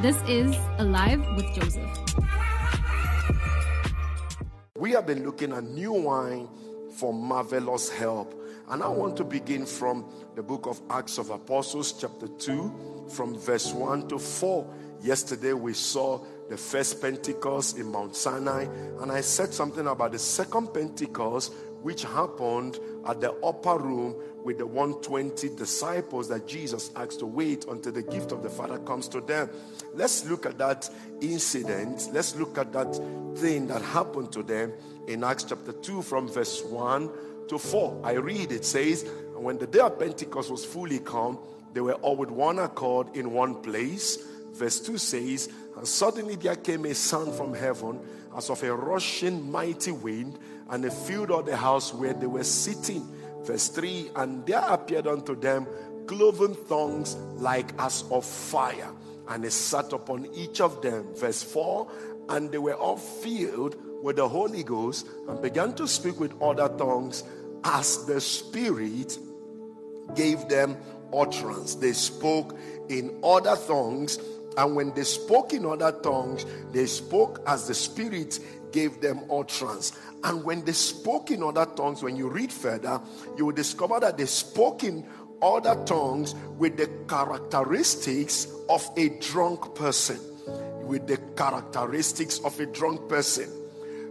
This is Alive with Joseph. We have been looking at new wine for marvelous help. And I want to begin from the book of Acts of Apostles, chapter 2, from verse 1 to 4. Yesterday we saw the first Pentecost in Mount Sinai, and I said something about the second Pentecost, which happened at the upper room with the 120 disciples that Jesus asked to wait until the gift of the Father comes to them. Let's look at that incident. Let's look at that thing that happened to them in Acts chapter 2 from verse 1 to 4. I read it says, when the day of Pentecost was fully come, they were all with one accord in one place. Verse 2 says, And suddenly there came a sound from heaven as of a rushing mighty wind, and it filled all the house where they were sitting. Verse 3 And there appeared unto them cloven tongues like as of fire, and it sat upon each of them. Verse 4 And they were all filled with the Holy Ghost and began to speak with other tongues as the Spirit gave them utterance. They spoke in other tongues, and when they spoke in other tongues, they spoke as the Spirit gave them utterance. And when they spoke in other tongues, when you read further, you will discover that they spoke in other tongues with the characteristics of a drunk person. With the characteristics of a drunk person.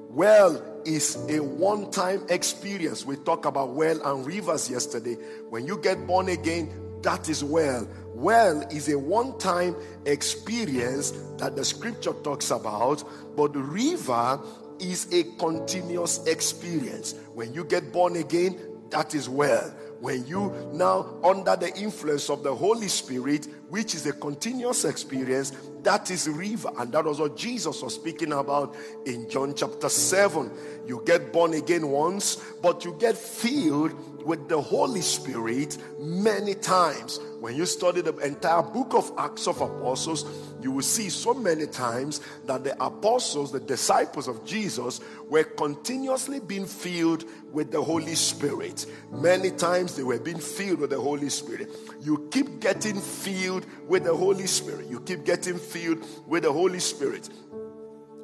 Well is a one time experience. We talked about well and rivers yesterday. When you get born again, that is well. Well is a one time experience that the scripture talks about, but river is a continuous experience. When you get born again, that is well. When you now under the influence of the Holy Spirit, which is a continuous experience, that is river. And that was what Jesus was speaking about in John chapter 7. You get born again once, but you get filled with the Holy Spirit many times. When you study the entire book of Acts of Apostles, you will see so many times that the apostles, the disciples of Jesus, were continuously being filled with the Holy Spirit. Many times they were being filled with the Holy Spirit. You keep getting filled with the Holy Spirit. You keep getting filled with the Holy Spirit.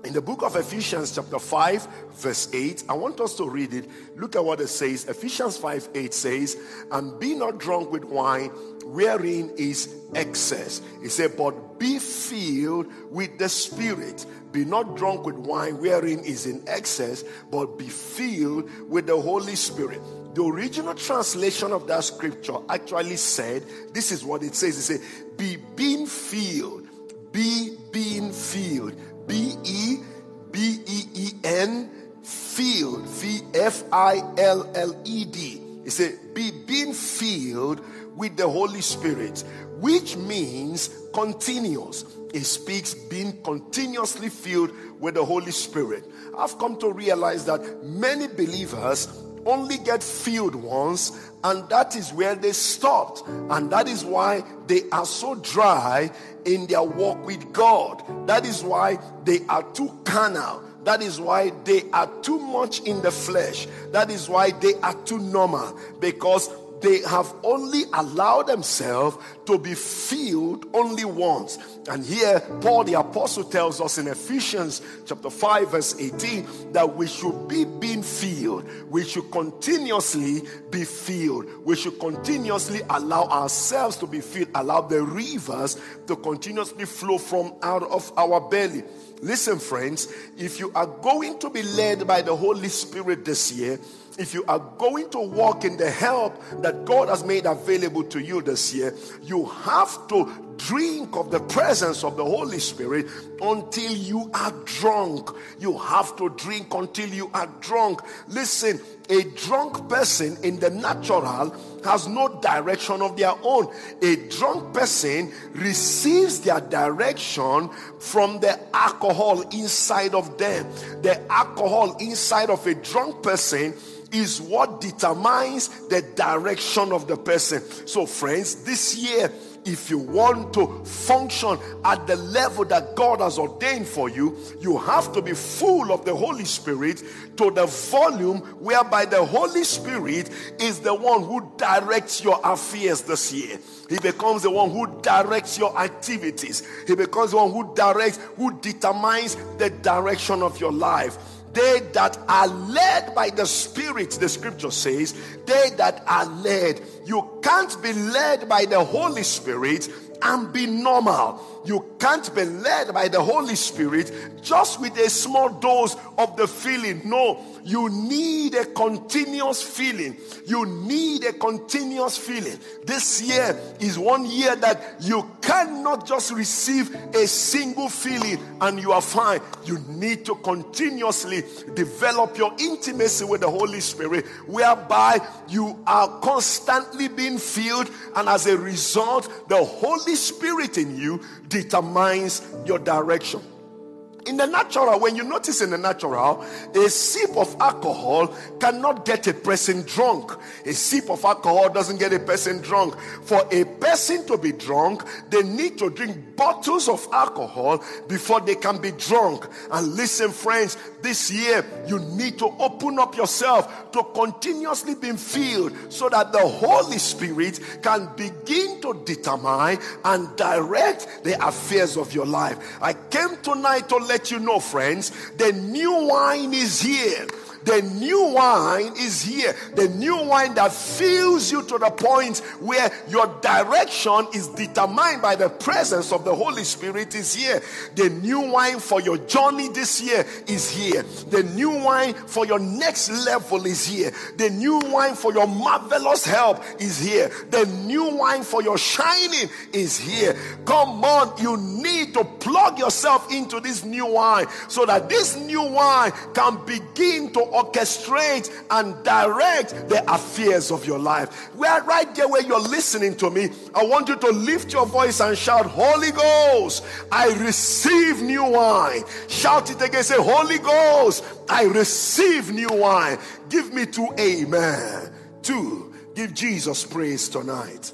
In the book of Ephesians, chapter 5, verse 8, I want us to read it. Look at what it says. Ephesians 5 8 says, And be not drunk with wine, wherein is excess. He said, But be filled with the Spirit. Be not drunk with wine, wherein is in excess, but be filled with the Holy Spirit. The original translation of that scripture actually said, This is what it says. It said, Be being filled, be being filled B E B E E N filled F I L L E D. It said, be being filled with the Holy Spirit, which means continuous. It speaks being continuously filled with the Holy Spirit. I've come to realize that many believers only get filled once, and that is where they stopped. And that is why they are so dry in their walk with God. That is why they are too carnal. That is why they are too much in the flesh. That is why they are too normal because they have only allowed themselves to be filled only once. And here, Paul the Apostle tells us in Ephesians chapter 5, verse 18, that we should be being filled. We should continuously be filled. We should continuously allow ourselves to be filled, allow the rivers to continuously flow from out of our belly. Listen, friends, if you are going to be led by the Holy Spirit this year, if you are going to walk in the help that God has made available to you this year, you have to drink of the presence of the Holy Spirit until you are drunk. You have to drink until you are drunk. Listen, a drunk person in the natural has no direction of their own. A drunk person receives their direction from the alcohol inside of them. The alcohol inside of a drunk person is what determines the direction of the person. So, friends, this year, if you want to function at the level that God has ordained for you, you have to be full of the Holy Spirit to the volume whereby the Holy Spirit is the one who directs your affairs this year. He becomes the one who directs your activities. He becomes the one who directs, who determines the direction of your life they that are led by the Spirit, the scripture says, they that are led. You can't be led by the Holy Spirit and be normal. You can't be led by the Holy Spirit just with a small dose of the feeling. No, you need a continuous feeling. You need a continuous feeling. This year is one year that you cannot just receive a single feeling and you are fine. You need to continuously develop your intimacy with the Holy Spirit, whereby you are constantly being filled, and as a result, the Holy Spirit in you determines your direction. In the natural, when you notice in the natural, a sip of alcohol cannot get a person drunk. A sip of alcohol doesn't get a person drunk. For a person to be drunk, they need to drink bottles of alcohol before they can be drunk. And listen, friends, this year you need to open up yourself to continuously being filled so that the Holy Spirit can begin to determine and direct the affairs of your life. I came tonight to let let you know, friends, the new wine is here. The new wine is here. The new wine that fills you to the point where your direction is determined by the presence of the Holy Spirit is here. The new wine for your journey this year is here. The new wine for your next level is here. The new wine for your marvelous help is here. The new wine for your shining is here. Come on, you need to plug yourself into this new wine so that this new wine can begin to orchestrate and direct the affairs of your life. Where right there where you're listening to me, I want you to lift your voice and shout, Holy Ghost, I receive new wine. Shout it again, say, Holy Ghost, I receive new wine. Give me two amen. Two, give Jesus praise tonight.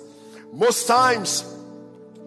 Most times,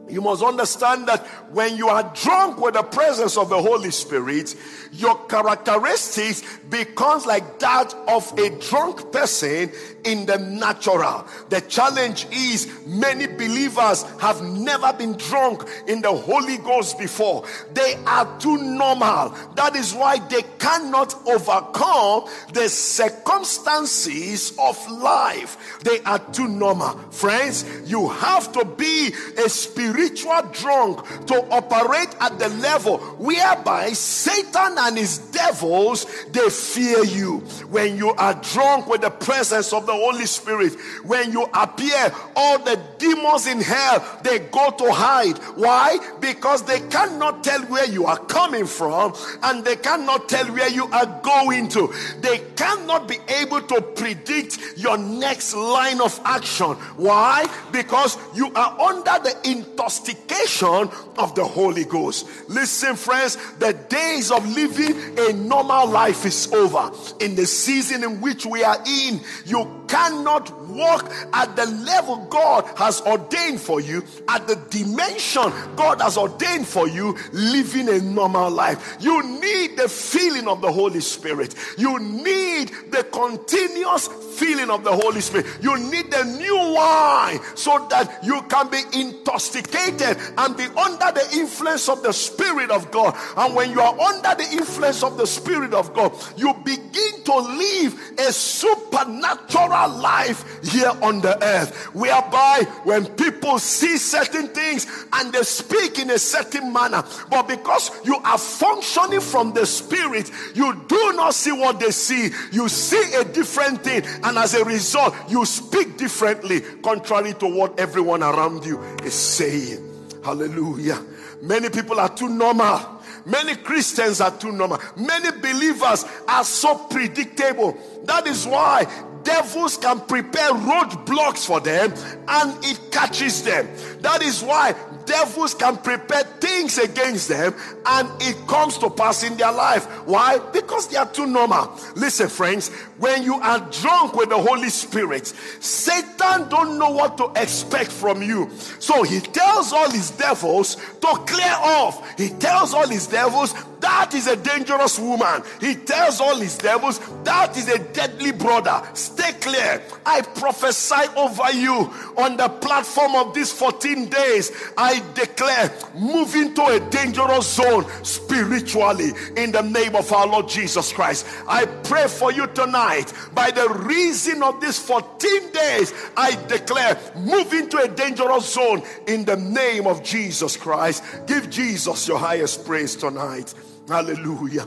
you must understand that when you are drunk with the presence of the Holy Spirit, your characteristics becomes like that of a drunk person in the natural. The challenge is many believers have never been drunk in the Holy Ghost before. They are too normal. That is why they cannot overcome the circumstances of life. They are too normal. Friends, you have to be a spiritual drunk to operate at the level whereby Satan and his devils they fear you. When you are drunk with the presence of the Holy Spirit, when you appear, all the demons in hell they go to hide. Why? Because they cannot tell where you are coming from and they cannot tell where you are going to. They cannot be able to predict your next line of action. Why? Because you are under the intoxication of the Holy Ghost. Listen, friends, the days of living a normal life is over. In the season in which we are in, you cannot walk at the level God has ordained for you, at the dimension God has ordained for you, living a normal life. You need the feeling of the Holy Spirit. You need the continuous feeling of the Holy Spirit. You need the new wine so that you can be intoxicated and be under the influence of the Spirit of God. And when you are under the influence of the Spirit of God, you begin to live a supernatural life here on the earth, whereby when people see certain things and they speak in a certain manner, but because you are functioning from the Spirit, you do not see what they see, you see a different thing and as a result, you speak differently, contrary to what everyone around you is saying. Hallelujah. Many people are too normal. Many Christians are too normal. Many believers are so predictable. That is why devils can prepare roadblocks for them and it catches them. That is why devils can prepare things against them and it comes to pass in their life. Why? Because they are too normal. Listen, friends, when you are drunk with the Holy Spirit, Satan don't know what to expect from you. So he tells all his devils to clear off. He tells all his devils that is a dangerous woman. He tells all his devils, that is a deadly brother. Stay clear. I prophesy over you on the platform of these 14 days. I declare, move into a dangerous zone spiritually in the name of our Lord Jesus Christ. I pray for you tonight by the reason of these 14 days. I declare, move into a dangerous zone in the name of Jesus Christ. Give Jesus your highest praise tonight. Hallelujah.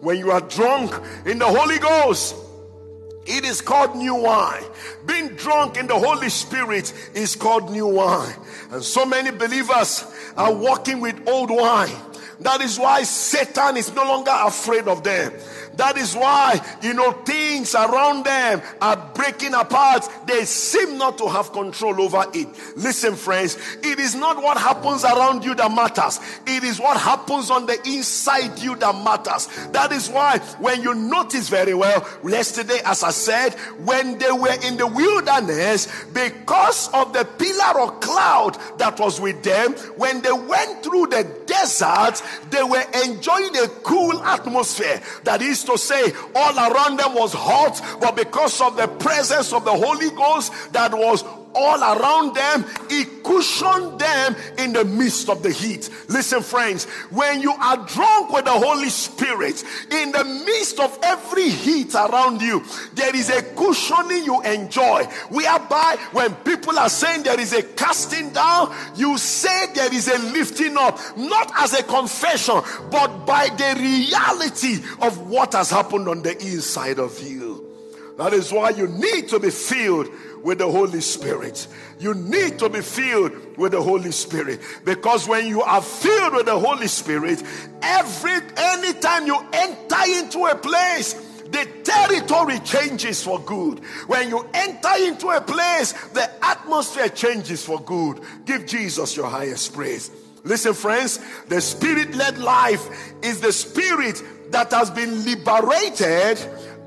When you are drunk in the Holy Ghost, it is called new wine. Being drunk in the Holy Spirit is called new wine. And so many believers are walking with old wine. That is why Satan is no longer afraid of them. That is why, you know, things around them are breaking apart. They seem not to have control over it. Listen, friends, it is not what happens around you that matters. It is what happens on the inside you that matters. That is why, when you notice very well, yesterday, as I said, when they were in the wilderness, because of the pillar of cloud that was with them, when they went through the desert, they were enjoying a cool atmosphere. That is to say, all around them was hot, but because of the presence of the Holy Ghost that was all around them, he cushioned them in the midst of the heat. Listen, friends, when you are drunk with the Holy Spirit, in the midst of every heat around you, there is a cushioning you enjoy. Whereby, when people are saying there is a casting down, you say there is a lifting up, not as a confession, but by the reality of what has happened on the inside of you. That is why you need to be filled with the Holy Spirit. You need to be filled with the Holy Spirit because when you are filled with the Holy Spirit, every anytime you enter into a place, the territory changes for good. When you enter into a place, the atmosphere changes for good. Give Jesus your highest praise. Listen, friends, the spirit led life is the spirit that has been liberated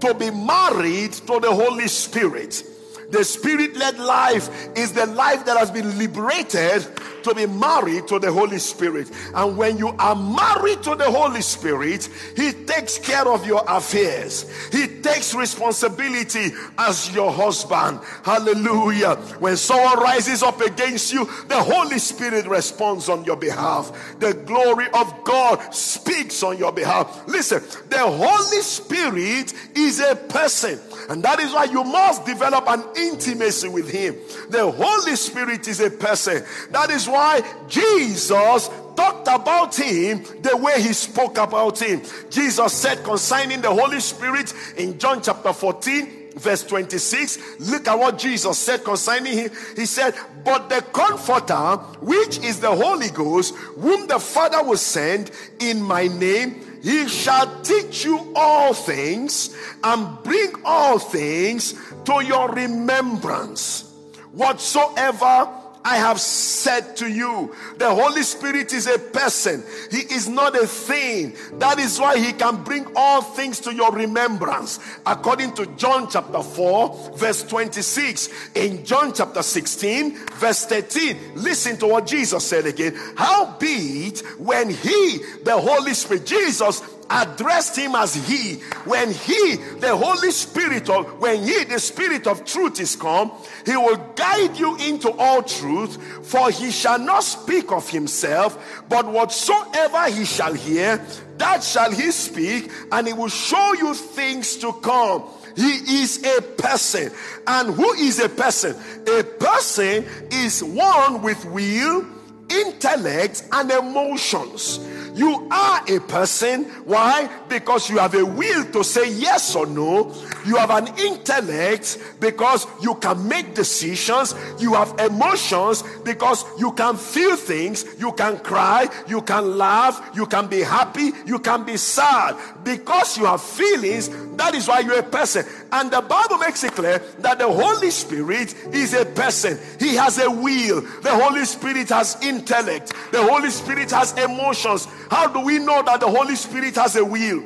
to be married to the Holy Spirit. The spirit led life is the life that has been liberated to be married to the Holy Spirit. And when you are married to the Holy Spirit, He takes care of your affairs, He takes responsibility as your husband. Hallelujah. When someone rises up against you, the Holy Spirit responds on your behalf. The glory of God speaks on your behalf. Listen, the Holy Spirit is a person. And that is why you must develop an intimacy with Him. The Holy Spirit is a person. That is why Jesus talked about him the way he spoke about him. Jesus said concerning the Holy Spirit in John chapter 14, verse 26. Look at what Jesus said concerning him. He said, But the Comforter, which is the Holy Ghost, whom the Father will send in my name, he shall teach you all things and bring all things to your remembrance. Whatsoever I have said to you. The Holy Spirit is a person, He is not a thing. That is why He can bring all things to your remembrance. According to John chapter 4, verse 26. In John chapter 16, verse 13, listen to what Jesus said again. How be it when He, the Holy Spirit, Jesus, addressed him as he. When he the holy spirit of when he the spirit of truth is come he will guide you into all truth for he shall not speak of himself but whatsoever he shall hear that shall he speak and he will show you things to come. He is a person. And who is a person? A person is one with will intellect and emotions You are a person. Why? Because you have a will to say yes or no. You have an intellect because you can make decisions. You have emotions because you can feel things. You can cry. You can laugh. You can be happy. You can be sad. Because you have feelings, that is why you're a person. And the Bible makes it clear that the Holy Spirit is a person. He has a will. The Holy Spirit has intellect. The Holy Spirit has emotions. How do we know that the Holy Spirit has a will?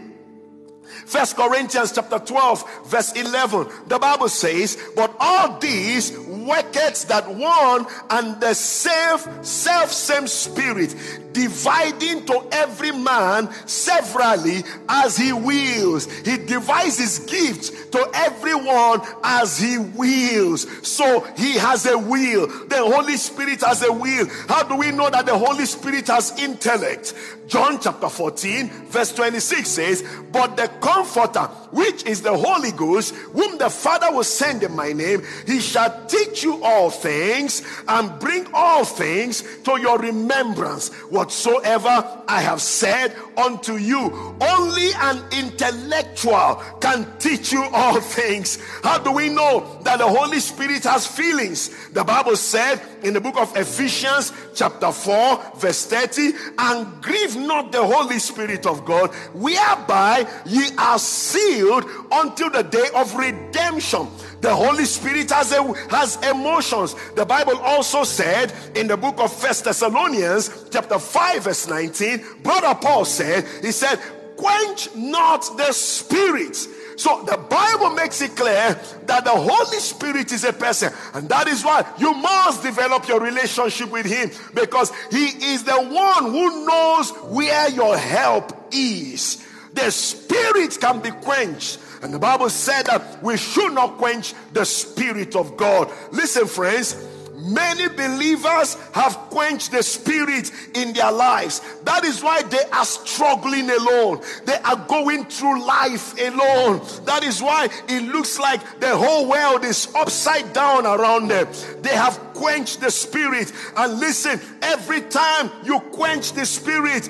First Corinthians chapter 12, verse 11. The Bible says, But all these worketh that one and the self, self same spirit, dividing to every man severally as he wills. He devises gifts to everyone as he wills. So he has a will. The Holy Spirit has a will. How do we know that the Holy Spirit has intellect? John chapter 14, verse 26 says, But the Comforter, which is the Holy Ghost, whom the Father will send in my name, he shall teach you all things and bring all things to your remembrance, whatsoever I have said unto you. Only an intellectual can teach you all things. How do we know that the Holy Spirit has feelings? The Bible said in the book of Ephesians, chapter 4, verse 30, and grieve not the Holy Spirit of God, whereby ye are sealed until the day of redemption. The Holy Spirit has, a, has emotions. The Bible also said in the book of First Thessalonians, chapter 5, verse 19, Brother Paul said, He said, Quench not the spirit. So the Bible makes it clear that the Holy Spirit is a person, and that is why you must develop your relationship with Him because He is the one who knows where your help is. The Spirit can be quenched. And the Bible said that we should not quench the Spirit of God. Listen, friends, Many believers have quenched the spirit in their lives. That is why they are struggling alone. They are going through life alone. That is why it looks like the whole world is upside down around them. They have quench the spirit. And listen, every time you quench the spirit,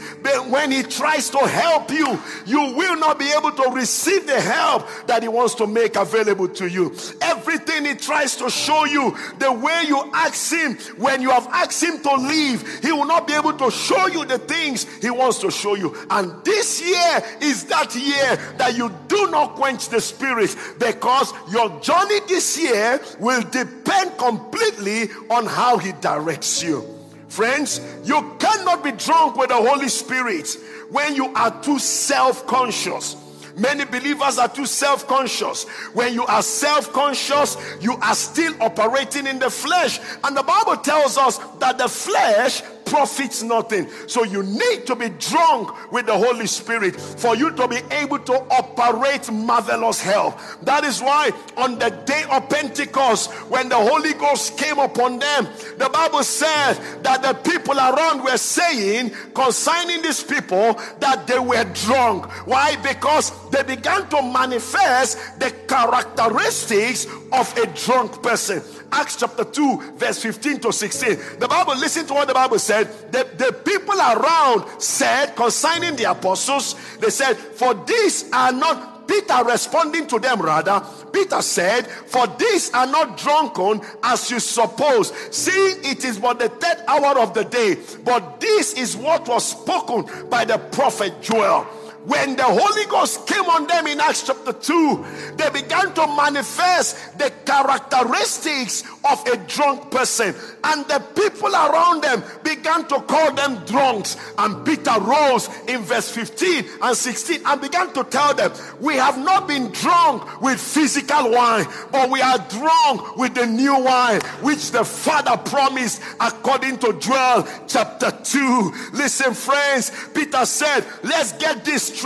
when he tries to help you, you will not be able to receive the help that he wants to make available to you. Everything he tries to show you, the way you ask him, when you have asked him to leave, he will not be able to show you the things he wants to show you. And this year is that year that you do not quench the spirit because your journey this year will depend completely on how He directs you. Friends, you cannot be drunk with the Holy Spirit when you are too self conscious. Many believers are too self conscious. When you are self conscious, you are still operating in the flesh. And the Bible tells us that the flesh profits nothing. So you need to be drunk with the Holy Spirit for you to be able to operate marvelous help. That is why on the day of Pentecost, when the Holy Ghost came upon them, the Bible said that the people around were saying concerning these people that they were drunk. Why? Because they began to manifest the characteristics of a drunk person. Acts chapter 2, verse 15 to 16. The Bible, listen to what the Bible said. The, the people around said concerning the apostles, they said, For these are not Peter responding to them rather, Peter said, For these are not drunken as you suppose, seeing it is but the third hour of the day. But this is what was spoken by the prophet Joel when the Holy Ghost came on them in Acts chapter 2, they began to manifest the characteristics of a drunk person. And the people around them began to call them drunks. And Peter rose in verse 15 and 16 and began to tell them, We have not been drunk with physical wine, but we are drunk with the new wine, which the Father promised according to Joel chapter 2. Listen, friends, Peter said, Let's get this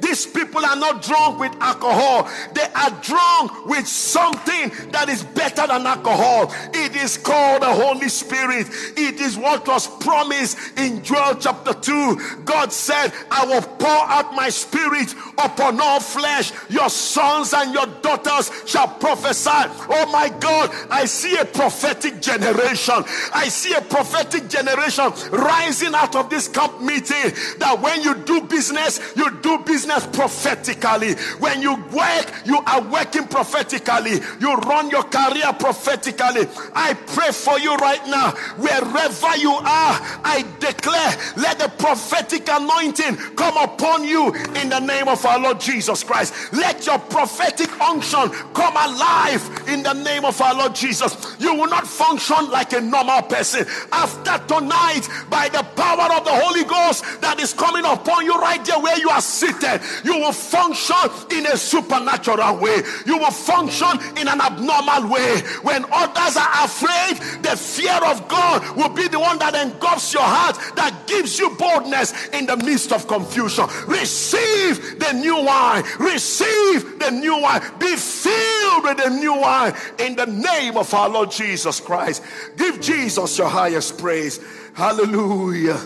These people are not drunk with alcohol, they are drunk with something that is better than alcohol. It is called the Holy Spirit. It is what was promised in Joel chapter 2. God said, I will pour out my spirit upon all flesh. Your sons and your daughters shall prophesy. Oh my God, I see a prophetic generation. I see a prophetic generation rising out of this camp meeting that when you do business, you do business prophetically. When you work, you are working prophetically. You run your career prophetically. I pray for you right now, wherever you are, I declare, let the prophetic anointing come upon you in the name of our Lord Jesus Christ. Let your prophetic unction come alive in the name of our Lord Jesus. You will not function like a normal person. After tonight, by the power of the Holy Ghost that is coming upon you right there where you are seated, you will function in a supernatural way. You will function in an abnormal way. When others are afraid, the fear of God will be the one that engulfs your heart, that gives you boldness in the midst of confusion. Receive the new wine. Receive the new wine. Be filled with the new wine in the name of our Lord Jesus Christ. Give Jesus your highest praise. Hallelujah.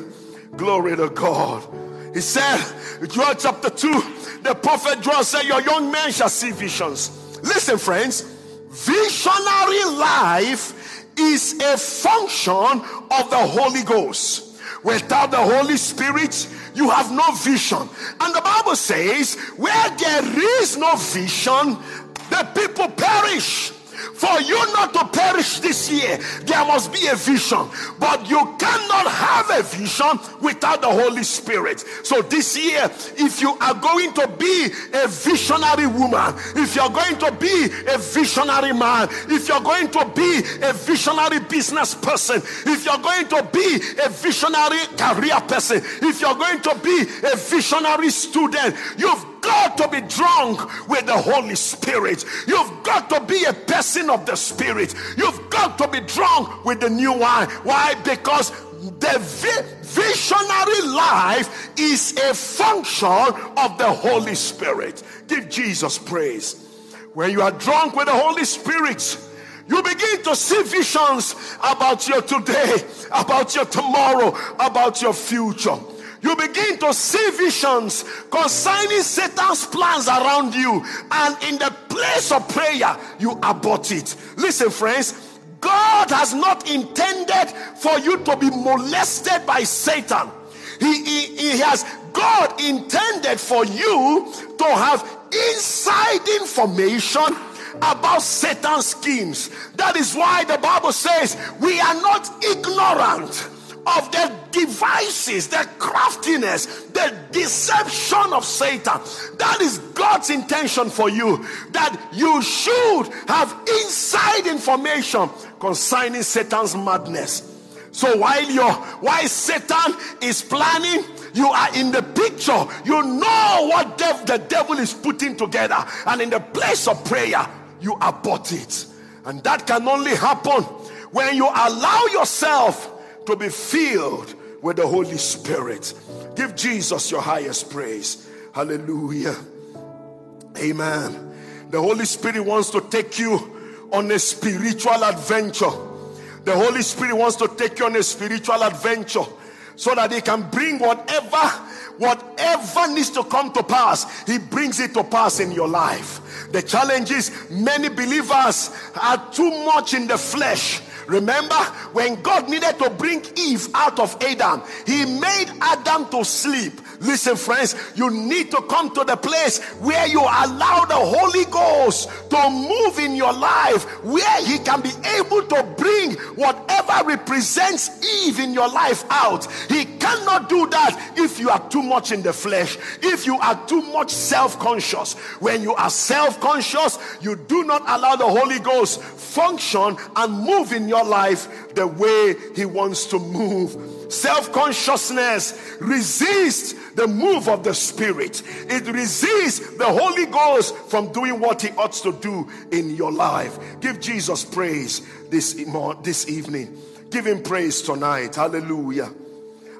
Glory to God. He said, Joel chapter 2, the prophet Joel said, Your young men shall see visions. Listen, friends, visionary life is a function of the Holy Ghost. Without the Holy Spirit, you have no vision. And the Bible says, where there is no vision, the people perish. For you not to perish this year, there must be a vision. But you cannot have a vision without the Holy Spirit. So this year, if you are going to be a visionary woman, if you're going to be a visionary man, if you're going to be a visionary business person, if you're going to be a visionary career person, if you're going to be a visionary student, you've got to be drunk with the Holy Spirit. You've got to be a person of the Spirit. You've got to be drunk with the new wine. Why? Because the visionary life is a function of the Holy Spirit. Give Jesus praise. When you are drunk with the Holy Spirit, you begin to see visions about your today, about your tomorrow, about your future you begin to see visions concerning Satan's plans around you, and in the place of prayer, you abort it. Listen, friends, God has not intended for you to be molested by Satan. He, he, he has, God intended for you to have inside information about Satan's schemes. That is why the Bible says we are not ignorant of the devices, the craftiness, the deception of Satan. That is God's intention for you. That you should have inside information concerning Satan's madness. So while you're while Satan is planning, you are in the picture. You know what dev- the devil is putting together, and in the place of prayer, you abort it. And that can only happen when you allow yourself to be filled with the Holy Spirit. Give Jesus your highest praise. Hallelujah. Amen. The Holy Spirit wants to take you on a spiritual adventure. The Holy Spirit wants to take you on a spiritual adventure so that He can bring whatever whatever needs to come to pass, He brings it to pass in your life. The challenge is many believers are too much in the flesh Remember when God needed to bring Eve out of Adam, He made Adam to sleep. Listen, friends, you need to come to the place where you allow the Holy Ghost to move in your life, where He can be able to bring whatever represents Eve in your life out. He cannot do that if you are too much in the flesh, if you are too much self conscious. When you are self conscious, you do not allow the Holy Ghost function and move in your life the way He wants to move. Self consciousness resists the move of the Spirit, it resists the Holy Ghost from doing what He ought to do in your life. Give Jesus praise this, this evening. Give Him praise tonight. Hallelujah.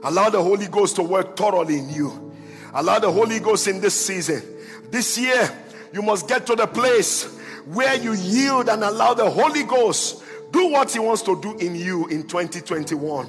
Allow the Holy Ghost to work thoroughly in you. Allow the Holy Ghost in this season. This year, you must get to the place where you yield and allow the Holy Ghost do what He wants to do in you in 2021.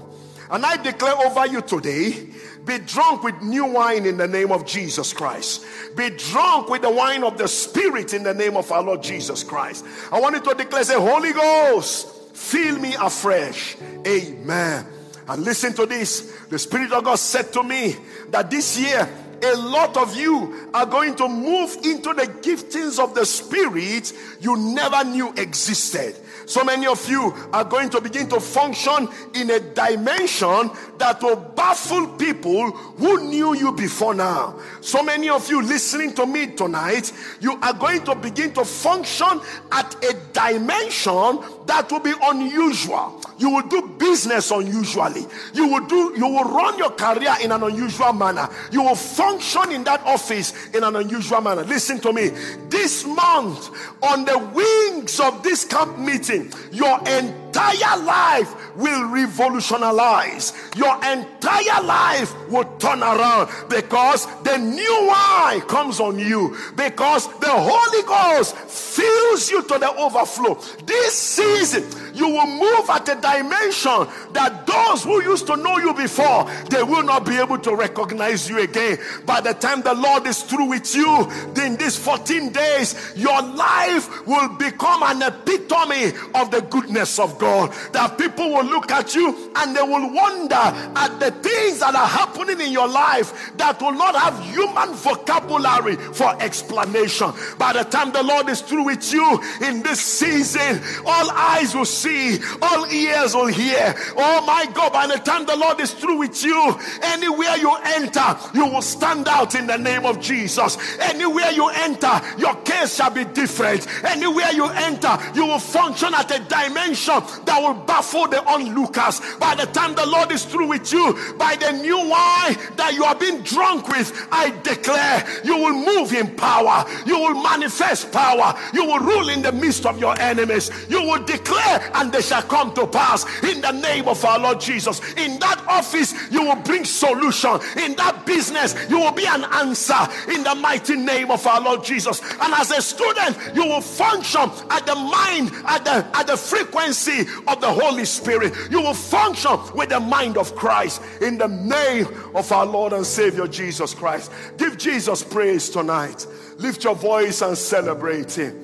And I declare over you today be drunk with new wine in the name of Jesus Christ. Be drunk with the wine of the Spirit in the name of our Lord Jesus Christ. I want you to declare, say, Holy Ghost, fill me afresh. Amen. And listen to this. The Spirit of God said to me that this year, a lot of you are going to move into the giftings of the Spirit you never knew existed. So many of you are going to begin to function in a dimension that will baffle people who knew you before now. So many of you listening to me tonight, you are going to begin to function at a dimension that will be unusual. You will do business unusually. You will do you will run your career in an unusual manner. You will function in that office in an unusual manner. Listen to me. This month on the wings of this camp meeting, your entire life will revolutionize. Your entire life will turn around because the new wine comes on you because the Holy Ghost fills you to the overflow. This season, you will move at a dimension that those who used to know you before, they will not be able to recognize you again. By the time the Lord is through with you in these 14 days, your life will become an epitome of the goodness of God. That people will look at you and they will wonder at the things that are happening in your life that will not have human vocabulary for explanation. By the time the Lord is through with you in this season, all eyes will see, all ears will hear. Oh my God, by the time the Lord is through with you, anywhere you enter, you will stand out in the name of Jesus. Anywhere you enter, your case shall be different. Anywhere you enter, you will function at a dimension that will baffle the onlookers. By the time the Lord is through with you, by the new wine that you are being drunk with, I declare you will move in power, you will manifest power, you will rule in the midst of your enemies, you will declare, and they shall come to pass in the name of our Lord Jesus. In that office, you will bring solution. In that business, you will be an answer in the mighty name of our Lord Jesus. And as a student, you will function at the mind, at the at the frequency of the Holy Spirit. You will function with the mind of Christ in the name of our Lord and Savior Jesus Christ. Give Jesus praise tonight. Lift your voice and celebrate Him.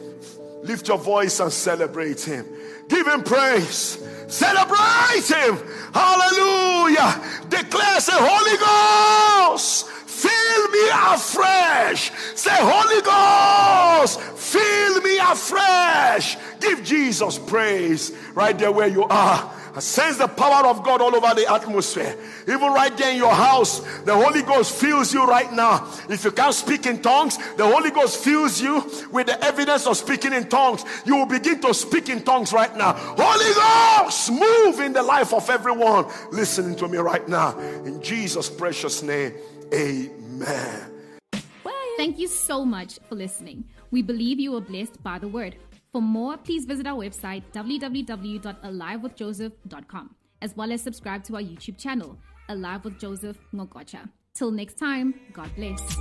Lift your voice and celebrate Him. Give Him praise. Celebrate Him. Hallelujah. Declare, say, Holy Ghost, fill me afresh. Say, Holy Ghost, fill me afresh. Give Jesus praise right there where you are. I sense the power of God all over the atmosphere. Even right there in your house, the Holy Ghost fills you right now. If you can't speak in tongues, the Holy Ghost fills you with the evidence of speaking in tongues. You will begin to speak in tongues right now. Holy Ghost, move in the life of everyone listening to me right now. In Jesus' precious name, amen. Thank you so much for listening. We believe you were blessed by the word. For more, please visit our website www.alivewithjoseph.com, as well as subscribe to our YouTube channel, Alive with Joseph Ngokocha. Till next time, God bless.